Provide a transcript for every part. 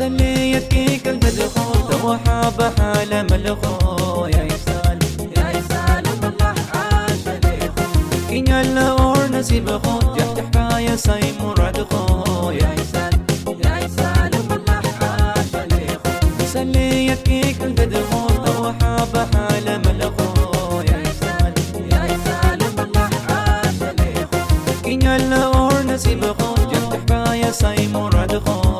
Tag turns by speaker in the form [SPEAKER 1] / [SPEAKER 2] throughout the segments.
[SPEAKER 1] سلي يكيك المدخول توحى بحال ملخو يا يسال
[SPEAKER 2] يا يسال الله عاش
[SPEAKER 1] بليخو إن يلور نسيب خو جحت حكاية ساي مراد خو يا
[SPEAKER 2] يسال يا يسال الله عاش بليخو
[SPEAKER 1] سلي يكيك ملخو يا
[SPEAKER 2] يسال يا يسال الله عاش
[SPEAKER 1] بليخو إن يلور نسيب خو جحت حكاية ساي مراد خو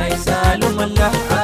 [SPEAKER 1] ay sa lumala